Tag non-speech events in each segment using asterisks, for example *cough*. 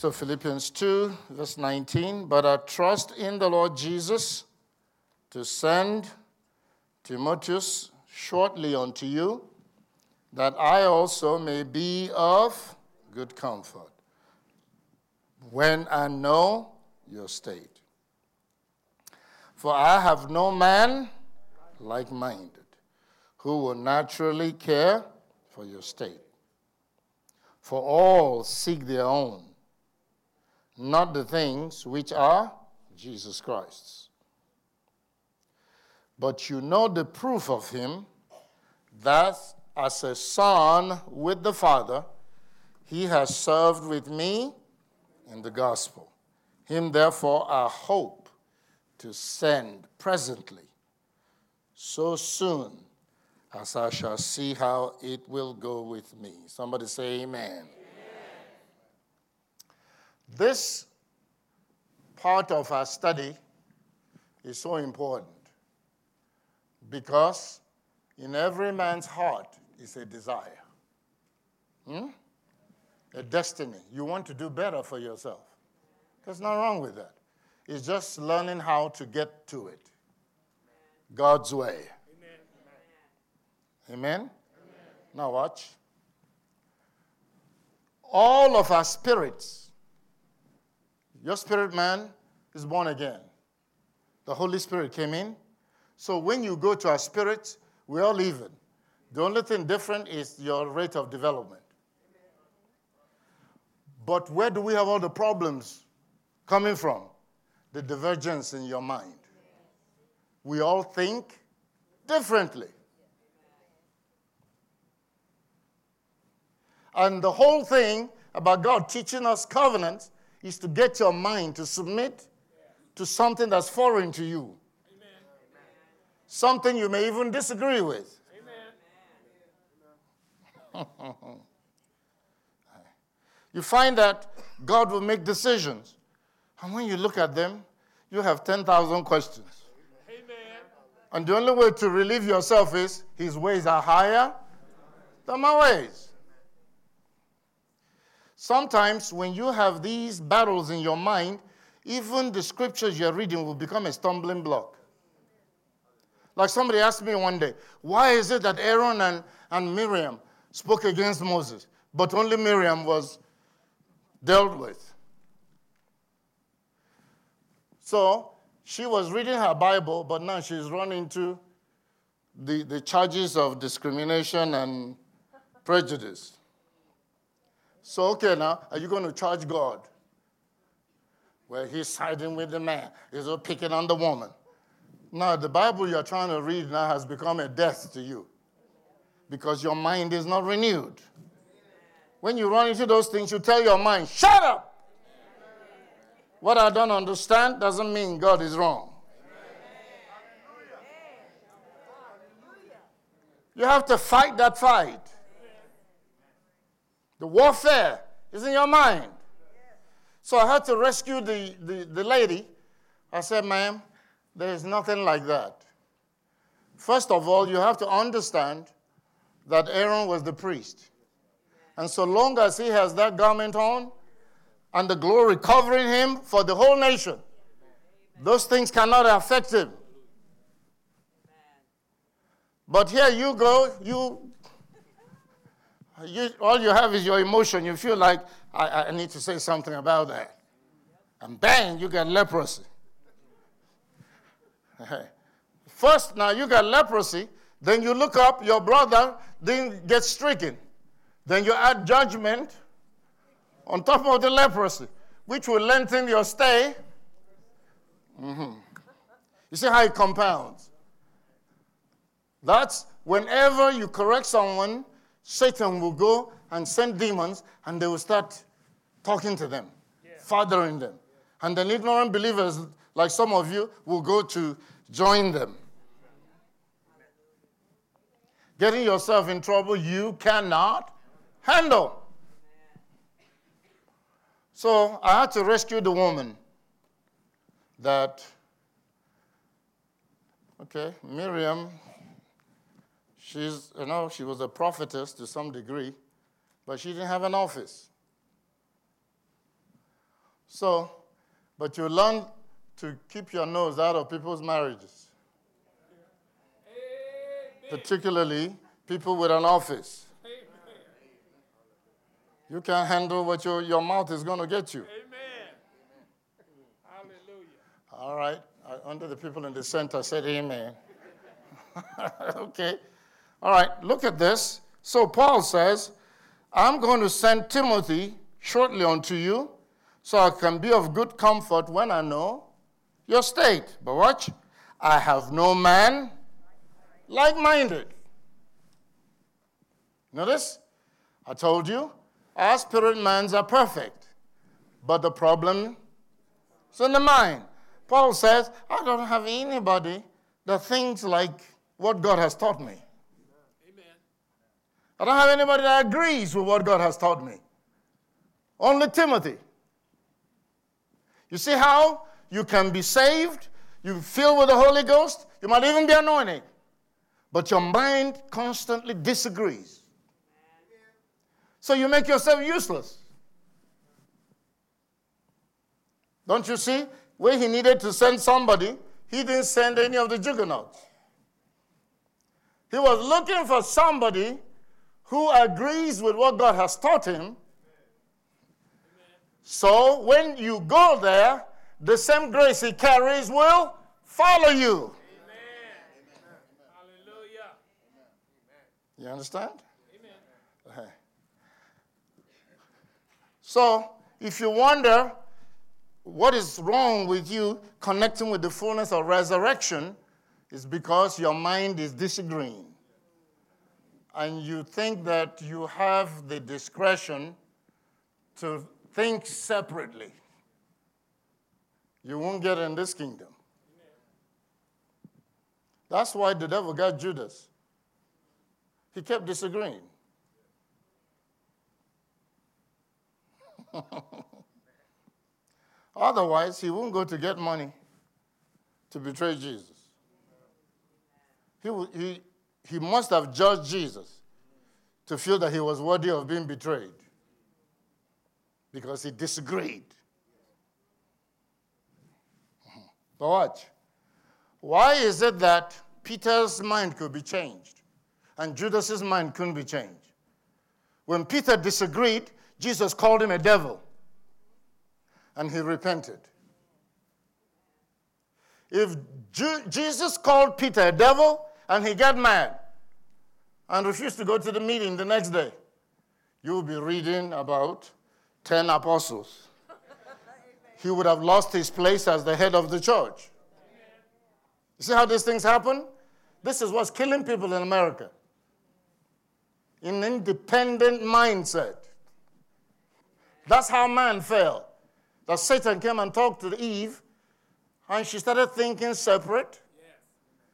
So, Philippians 2, verse 19. But I trust in the Lord Jesus to send Timotheus shortly unto you, that I also may be of good comfort when I know your state. For I have no man like minded who will naturally care for your state. For all seek their own not the things which are Jesus Christ's. But you know the proof of him that as a son with the Father, he has served with me in the gospel. Him, therefore, I hope to send presently, so soon as I shall see how it will go with me. Somebody say, Amen. This part of our study is so important because in every man's heart is a desire, hmm? a destiny. You want to do better for yourself. There's nothing wrong with that. It's just learning how to get to it God's way. Amen? Amen? Now, watch. All of our spirits your spirit man is born again. The Holy Spirit came in. So when you go to our spirit, we're all even. The only thing different is your rate of development. But where do we have all the problems coming from? The divergence in your mind. We all think differently. And the whole thing about God teaching us covenants is to get your mind to submit to something that's foreign to you. Amen. Something you may even disagree with. *laughs* you find that God will make decisions. And when you look at them, you have 10,000 questions. Amen. And the only way to relieve yourself is His ways are higher than my ways. Sometimes, when you have these battles in your mind, even the scriptures you're reading will become a stumbling block. Like somebody asked me one day, why is it that Aaron and, and Miriam spoke against Moses, but only Miriam was dealt with? So she was reading her Bible, but now she's run into the, the charges of discrimination and prejudice. So, okay, now, are you going to charge God? Well, he's siding with the man, he's picking on the woman. Now, the Bible you're trying to read now has become a death to you because your mind is not renewed. When you run into those things, you tell your mind, shut up. What I don't understand doesn't mean God is wrong. You have to fight that fight. The warfare is in your mind. So I had to rescue the, the, the lady. I said, ma'am, there is nothing like that. First of all, you have to understand that Aaron was the priest. And so long as he has that garment on and the glory covering him for the whole nation, those things cannot affect him. But here you go, you you, all you have is your emotion. You feel like, I, I need to say something about that. And bang, you got leprosy. First, now you got leprosy. Then you look up, your brother then gets stricken. Then you add judgment on top of the leprosy, which will lengthen your stay. Mm-hmm. You see how it compounds? That's whenever you correct someone, Satan will go and send demons and they will start talking to them, yeah. fathering them. And then ignorant believers, like some of you, will go to join them. Getting yourself in trouble you cannot handle. So I had to rescue the woman that, okay, Miriam, she's, you know, she was a prophetess to some degree, but she didn't have an office. So, but you learn to keep your nose out of people's marriages, particularly people with an office. You can't handle what your, your mouth is going to get you. Amen. Hallelujah. All right. Uh, Under the people in the center said amen. *laughs* okay. All right. Look at this. So Paul says, I'm going to send Timothy shortly unto you so I can be of good comfort when I know your state. But watch. I have no man like minded. Notice? I told you, our spirit minds are perfect. But the problem is in the mind. Paul says, I don't have anybody that thinks like what God has taught me. I don't have anybody that agrees with what God has taught me. Only Timothy. You see how you can be saved, you fill with the Holy Ghost, you might even be anointed, but your mind constantly disagrees. So you make yourself useless. Don't you see? Where he needed to send somebody, he didn't send any of the juggernauts. He was looking for somebody who agrees with what God has taught him. So when you go there, the same grace he carries will follow you. Amen. Hallelujah. You understand? Amen. Okay. So, if you wonder what is wrong with you connecting with the fullness of resurrection, it's because your mind is disagreeing. And you think that you have the discretion to think separately. You won't get in this kingdom. That's why the devil got Judas. He kept disagreeing. *laughs* Otherwise, he won't go to get money to betray Jesus. He, he, he must have judged Jesus to feel that he was worthy of being betrayed because he disagreed. But watch. Why is it that Peter's mind could be changed and Judas's mind couldn't be changed? When Peter disagreed, Jesus called him a devil and he repented. If Ju- Jesus called Peter a devil and he got mad and refused to go to the meeting the next day, you will be reading about 10 apostles. He would have lost his place as the head of the church. You see how these things happen? This is what's killing people in America. An independent mindset. That's how man fell. That Satan came and talked to Eve, and she started thinking separate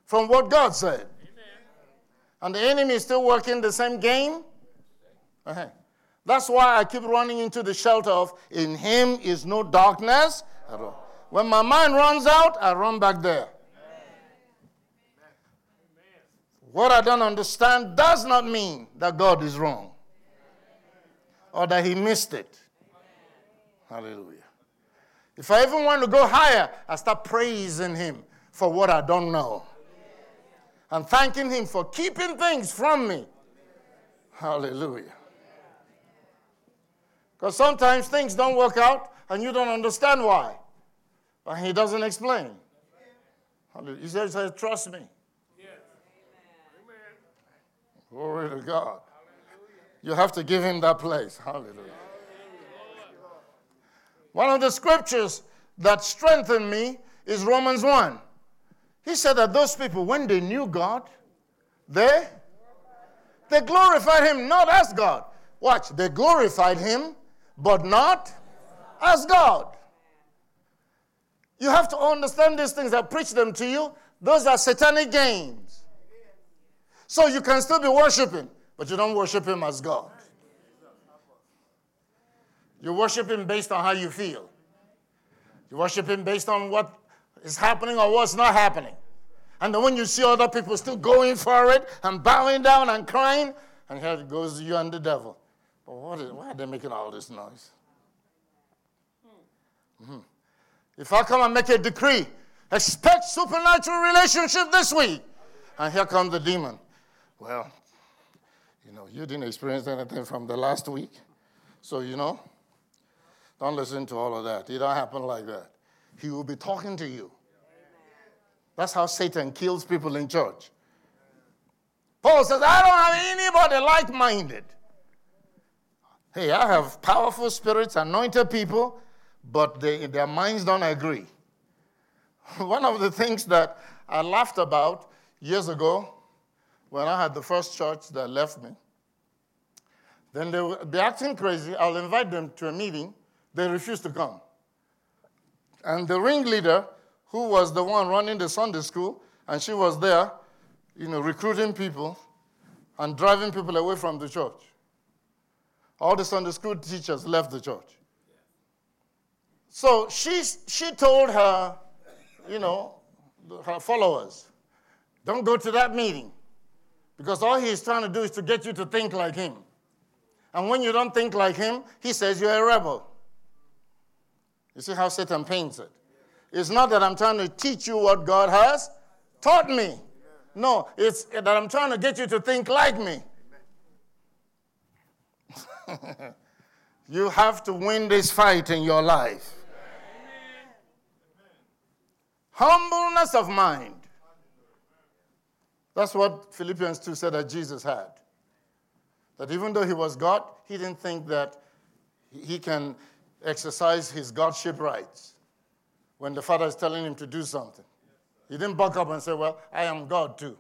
from what God said. And the enemy is still working the same game. Uh-huh. That's why I keep running into the shelter of, in him is no darkness at all. When my mind runs out, I run back there. What I don't understand does not mean that God is wrong or that he missed it. Hallelujah. If I even want to go higher, I start praising him for what I don't know and thanking him for keeping things from me. Hallelujah. Because sometimes things don't work out and you don't understand why. But he doesn't explain. He says, trust me. Glory to God. You have to give him that place. Hallelujah. One of the scriptures that strengthened me is Romans 1. He said that those people, when they knew God, they, they glorified him not as God. Watch, they glorified him, but not as God. You have to understand these things. I preach them to you. Those are satanic games. So you can still be worshiping, but you don't worship Him as God. You worship Him based on how you feel. You worship Him based on what is happening or what's not happening. And then when you see other people still going for it and bowing down and crying, and here it goes you and the devil. But what is, why are they making all this noise? Mhm. If I come and make a decree, expect supernatural relationship this week, and here comes the demon. Well, you know, you didn't experience anything from the last week, so you know, don't listen to all of that. It don't happen like that. He will be talking to you. That's how Satan kills people in church. Paul says, I don't have anybody like minded. Hey, I have powerful spirits, anointed people, but they, their minds don't agree. *laughs* One of the things that I laughed about years ago when I had the first church that left me, then they would be acting crazy. I'll invite them to a meeting. They refuse to come. And the ringleader, who was the one running the Sunday school, and she was there, you know, recruiting people and driving people away from the church. All the Sunday school teachers left the church. So she, she told her, you know, her followers, don't go to that meeting because all he's trying to do is to get you to think like him. And when you don't think like him, he says you're a rebel. You see how Satan paints it? It's not that I'm trying to teach you what God has taught me. No, it's that I'm trying to get you to think like me. *laughs* you have to win this fight in your life. Humbleness of mind. That's what Philippians 2 said that Jesus had. That even though he was God, he didn't think that he can exercise his Godship rights when the Father is telling him to do something. He didn't buck up and say, Well, I am God too.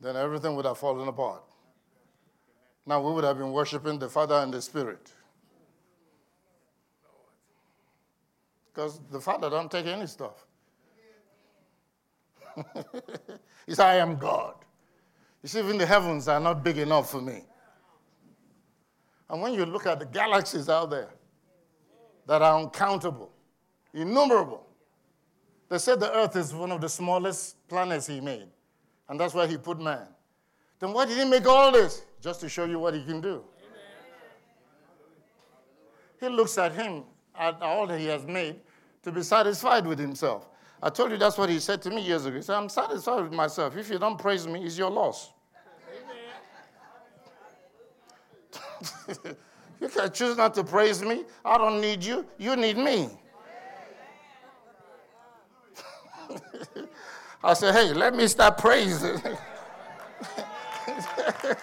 Then everything would have fallen apart. Now we would have been worshiping the Father and the Spirit. Because the Father don't take any stuff. *laughs* he said, I am God. You see, even the heavens are not big enough for me. And when you look at the galaxies out there that are uncountable, innumerable, they said the earth is one of the smallest planets he made. And that's why he put man. Then why did he make all this? Just to show you what he can do. He looks at him, at all that he has made, to be satisfied with himself. I told you that's what he said to me years ago. He said, I'm satisfied with myself. If you don't praise me, it's your loss. *laughs* you can choose not to praise me. I don't need you. You need me. *laughs* I said, hey, let me start praising.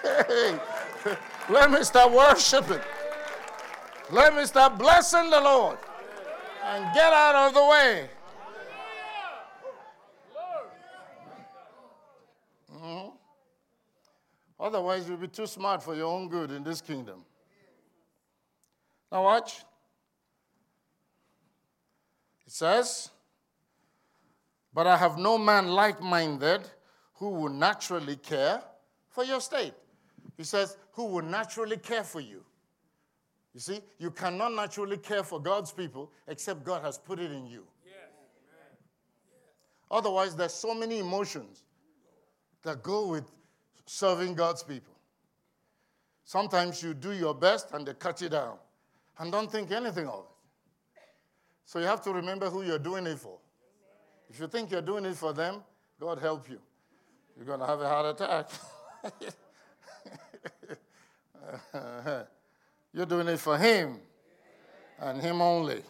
hey, *laughs* let me start worshiping. Let me start blessing the Lord and get out of the way. Otherwise, you'll be too smart for your own good in this kingdom. Now, watch. It says, But I have no man like minded who will naturally care for your state. He says, Who will naturally care for you. You see, you cannot naturally care for God's people except God has put it in you. Otherwise, there's so many emotions that go with serving God's people. Sometimes you do your best and they cut you down and don't think anything of it. So you have to remember who you're doing it for. If you think you're doing it for them, God help you. You're going to have a heart attack. *laughs* you're doing it for Him and Him only.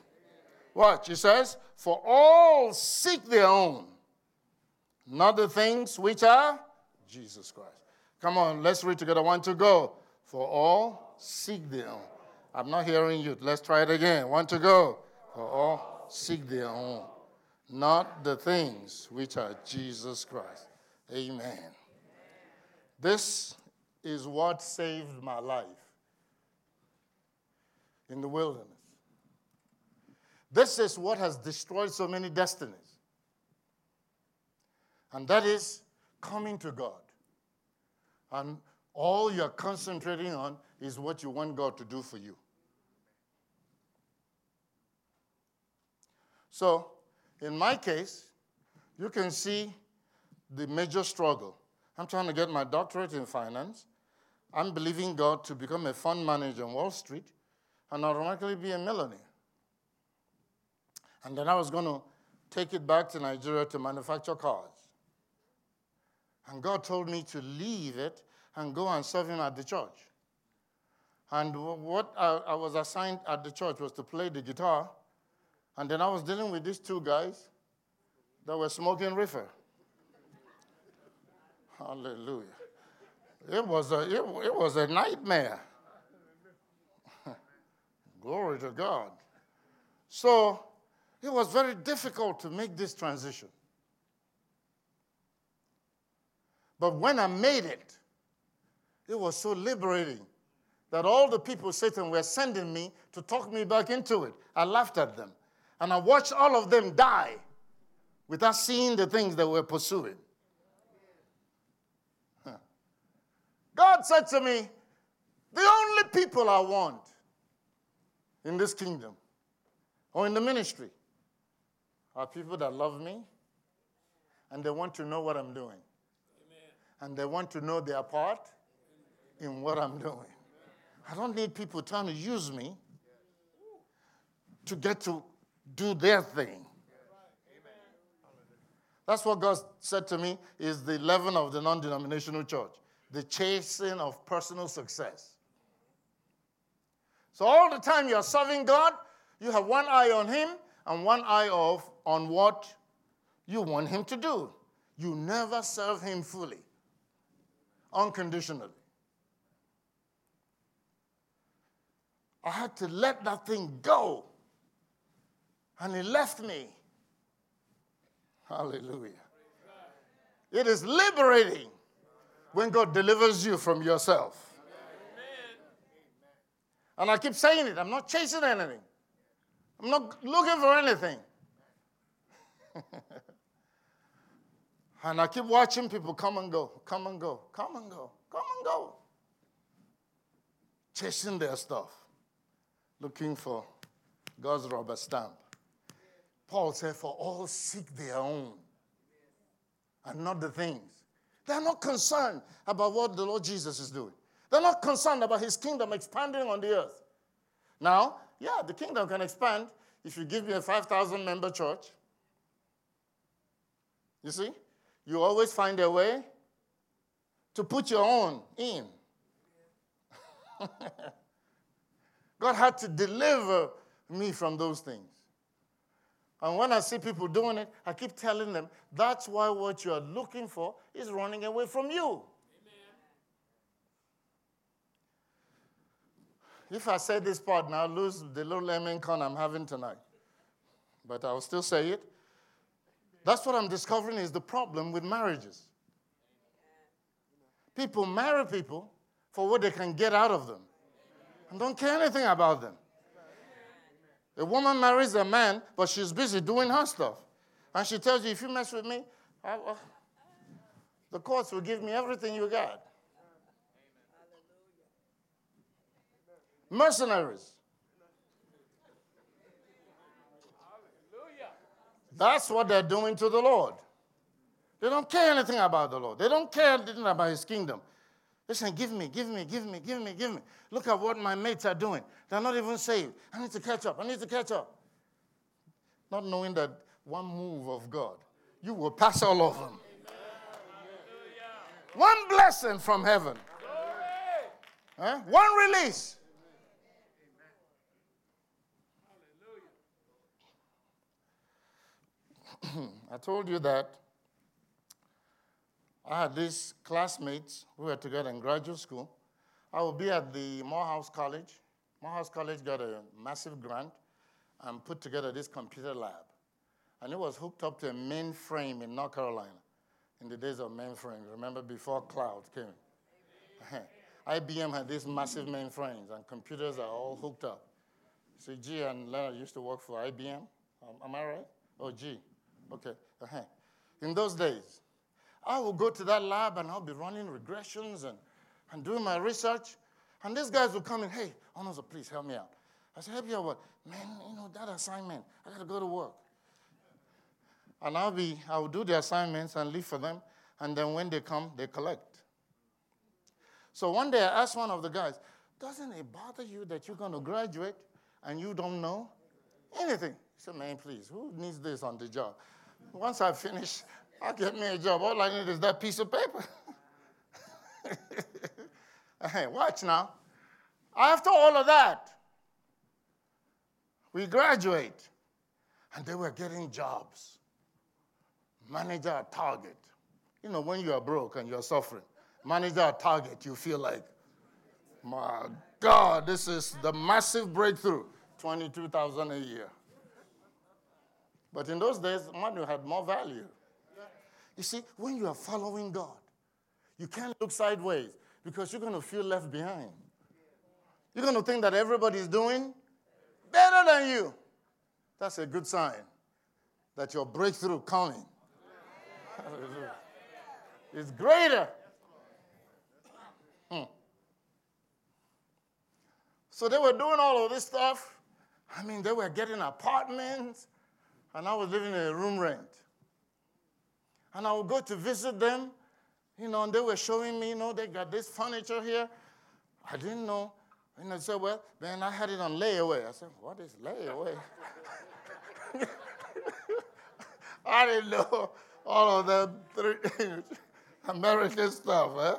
Watch, He says, For all seek their own, not the things which are Jesus Christ. Come on, let's read together. One to go. For all seek their own. I'm not hearing you. Let's try it again. One to go. For all seek their own, not the things which are Jesus Christ. Amen. This is what saved my life in the wilderness. This is what has destroyed so many destinies. And that is coming to God. And all you're concentrating on is what you want God to do for you. So, in my case, you can see the major struggle. I'm trying to get my doctorate in finance. I'm believing God to become a fund manager on Wall Street and automatically be a millionaire. And then I was going to take it back to Nigeria to manufacture cars. And God told me to leave it and go and serve Him at the church. And what I, was assigned at the church was to play the guitar. And then I was dealing with these two guys that were smoking reefer. Hallelujah. It was a, it, it was a nightmare. *laughs* Glory to God. So it was very difficult to make this transition. But when I made it, it was so liberating that all the people Satan were sending me to talk me back into it, I laughed at them. And I watched all of them die without seeing the things they were pursuing. God said to me, The only people I want in this kingdom or in the ministry are people that love me and they want to know what I'm doing. And they want to know their part in what I'm doing. I don't need people trying to use me to get to do their thing. That's what God said to me is the leaven of the non-denominational church, the chasing of personal success. So all the time you're serving God, you have one eye on him and one eye off on what you want him to do. You never serve him fully, unconditionally. I had to let that thing go. And he left me. Hallelujah. It is liberating when God delivers you from yourself. And I keep saying it I'm not chasing anything, I'm not looking for anything. *laughs* and I keep watching people come and go, come and go, come and go, come and go. Chasing their stuff, looking for God's rubber stamp. Paul said, For all seek their own and not the things. They're not concerned about what the Lord Jesus is doing. They're not concerned about his kingdom expanding on the earth. Now, yeah, the kingdom can expand if you give me a 5,000 member church. You see? You always find a way to put your own in. *laughs* God had to deliver me from those things. And when I see people doing it, I keep telling them that's why what you are looking for is running away from you. If I say this part now, I'll lose the little lemon con I'm having tonight. But I'll still say it. That's what I'm discovering is the problem with marriages. People marry people for what they can get out of them and don't care anything about them. A woman marries a man, but she's busy doing her stuff. And she tells you, if you mess with me, I, the courts will give me everything you got. Mercenaries. That's what they're doing to the Lord. They don't care anything about the Lord. They don't care anything about his kingdom. They're saying, Give me, give me, give me, give me, give me. Look at what my mates are doing. They're not even saved. I need to catch up. I need to catch up. Not knowing that one move of God, you will pass all of them. One blessing from heaven, huh? one release. *clears throat* I told you that I had these classmates who were together in graduate school. I would be at the Morehouse College. Morehouse College got a massive grant and put together this computer lab. And it was hooked up to a mainframe in North Carolina in the days of mainframes. Remember before cloud came? *laughs* IBM had these massive mainframes, and computers are all hooked up. See, G and Leonard used to work for IBM. Um, am I right? Oh, G. Okay. Uh-huh. In those days, I would go to that lab and I'll be running regressions and, and doing my research. And these guys would come in, hey, Honosa, please help me out. I said, help you out what? Man, you know, that assignment, I got to go to work. And I'll be, I will do the assignments and leave for them. And then when they come, they collect. So one day I asked one of the guys, doesn't it bother you that you're going to graduate and you don't know anything? He said, man, please, who needs this on the job? Once I finish, I'll get me a job. All I need is that piece of paper. *laughs* hey, watch now. After all of that, we graduate, and they were getting jobs. Manager at Target. You know, when you are broke and you're suffering, manager at Target, you feel like, my God, this is the massive breakthrough 22,000 a year. But in those days, money had more value. You see, when you are following God, you can't look sideways because you're going to feel left behind. You're going to think that everybody's doing better than you. That's a good sign that your breakthrough coming is greater. Hmm. So they were doing all of this stuff. I mean, they were getting apartments, and I was living in a room rent. And I would go to visit them, you know, and they were showing me, you know, they got this furniture here. I didn't know. And they said, well, man, I had it on layaway. I said, what is layaway? *laughs* I didn't know all of the *laughs* American stuff. Eh?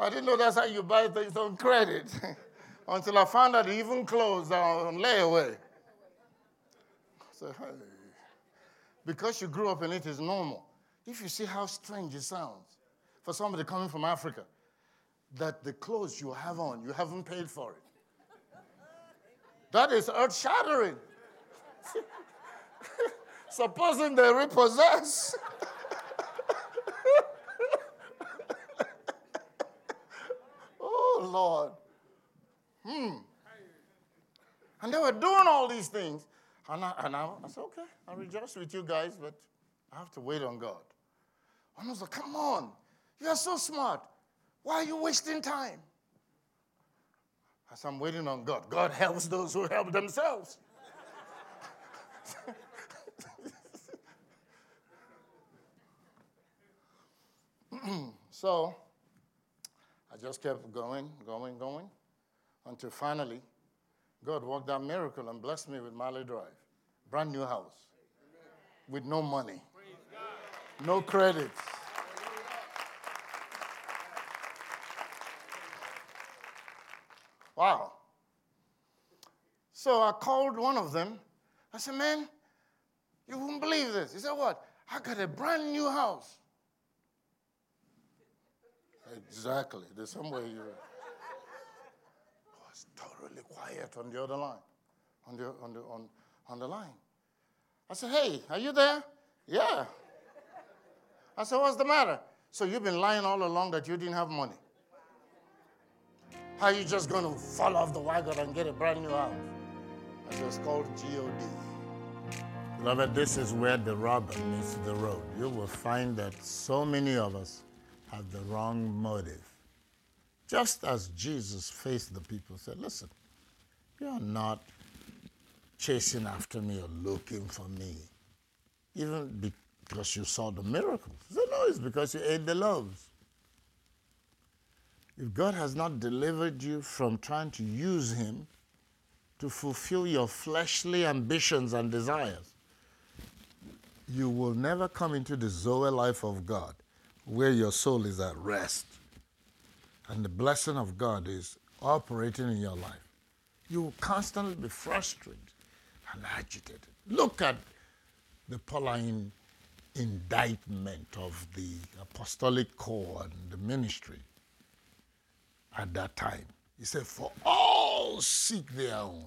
I didn't know that's how you buy things on credit *laughs* until I found out even clothes are on layaway. So, hey. Because you grew up in it is normal. If you see how strange it sounds for somebody coming from Africa, that the clothes you have on, you haven't paid for it. That is earth shattering. *laughs* Supposing they repossess. *laughs* oh, Lord. Hmm. And they were doing all these things. And I, and I, I said, okay, I'll rejoice with you guys, but I have to wait on God. And I was like, come on, you are so smart. Why are you wasting time? As I'm waiting on God, God helps those who help themselves. *laughs* so I just kept going, going, going, until finally God worked that miracle and blessed me with Marley Drive. Brand new house. With no money. No credits. Wow. So I called one of them. I said, man, you wouldn't believe this. He said, what? I got a brand new house. Exactly. There's some way you *laughs* was quiet on the other line. On the, on the, on, on the line. I said, hey, are you there? Yeah. I said, what's the matter? So you've been lying all along that you didn't have money. How are you just going to fall off the wagon and get a brand new house? I said, it's called G-O-D. Beloved, this is where the rubber meets the road. You will find that so many of us have the wrong motive. Just as Jesus faced the people, said, listen, you're not chasing after me or looking for me, even because you saw the miracles. Said, no, it's because you ate the loaves. If God has not delivered you from trying to use Him to fulfill your fleshly ambitions and desires, you will never come into the Zoe life of God where your soul is at rest and the blessing of God is operating in your life. You will constantly be frustrated and agitated. Look at the Pauline indictment of the apostolic core and the ministry at that time. He said, For all seek their own,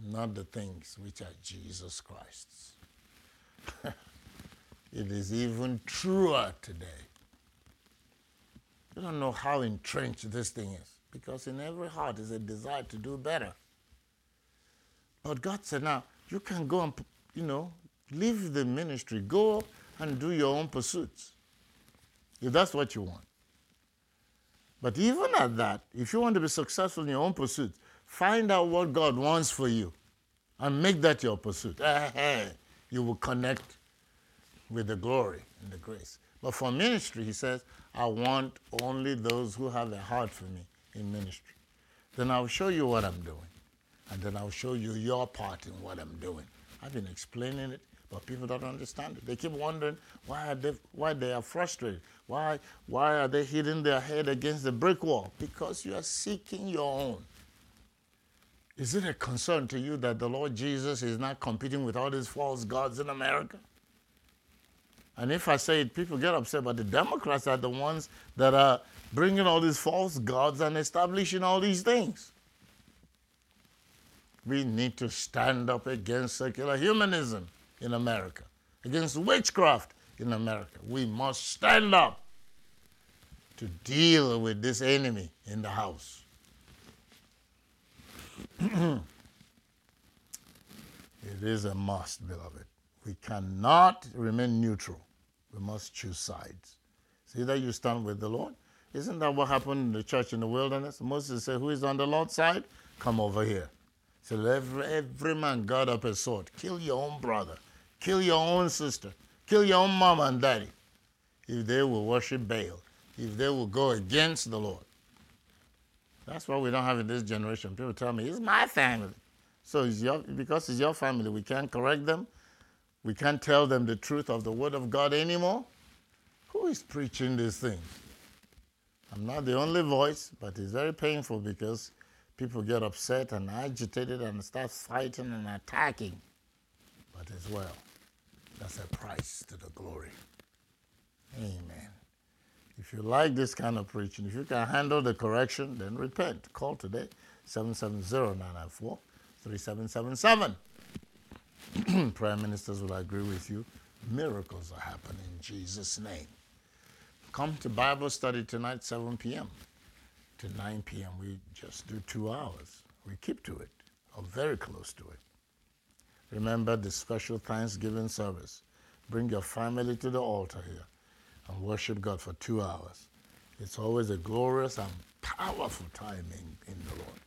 not the things which are Jesus Christ's. *laughs* it is even truer today. You don't know how entrenched this thing is because in every heart is a desire to do better. But God said, now you can go and, you know, leave the ministry, go and do your own pursuits. If that's what you want. But even at that, if you want to be successful in your own pursuits, find out what God wants for you and make that your pursuit. You will connect with the glory and the grace. But for ministry, he says, I want only those who have a heart for me in ministry. Then I'll show you what I'm doing. And then I'll show you your part in what I'm doing. I've been explaining it, but people don't understand it. They keep wondering why, they, why they are frustrated. Why, why are they hitting their head against the brick wall? Because you are seeking your own. Is it a concern to you that the Lord Jesus is not competing with all these false gods in America? And if I say it, people get upset, but the Democrats are the ones that are bringing all these false gods and establishing all these things. We need to stand up against secular humanism in America, against witchcraft in America. We must stand up to deal with this enemy in the house. *clears throat* it is a must, beloved. We cannot remain neutral. We must choose sides. See that you stand with the Lord. Isn't that what happened in the church in the wilderness? Moses said, Who is on the Lord's side? Come over here. So every, every man got up a sword. Kill your own brother. Kill your own sister. Kill your own mama and daddy. If they will worship Baal. If they will go against the Lord. That's what we don't have in this generation. People tell me, it's my family. So it's your, because it's your family, we can't correct them. We can't tell them the truth of the Word of God anymore. Who is preaching these things? I'm not the only voice, but it's very painful because people get upset and agitated and start fighting and attacking. But as well, that's a price to the glory. Amen. If you like this kind of preaching, if you can handle the correction, then repent. Call today 770-994-3777. *clears throat* Prime ministers will agree with you. Miracles are happening in Jesus' name. Come to Bible study tonight, 7 p.m. to 9 p.m. We just do two hours. We keep to it, or very close to it. Remember the special Thanksgiving service. Bring your family to the altar here and worship God for two hours. It's always a glorious and powerful time in, in the Lord.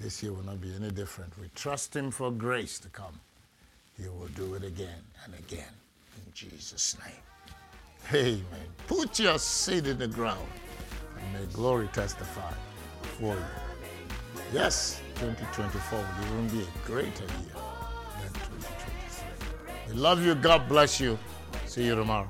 This year will not be any different. We trust Him for grace to come. He will do it again and again in Jesus' name. Amen. Put your seed in the ground and may glory testify for you. Yes, 2024 will even be a greater year than 2023. We love you. God bless you. See you tomorrow.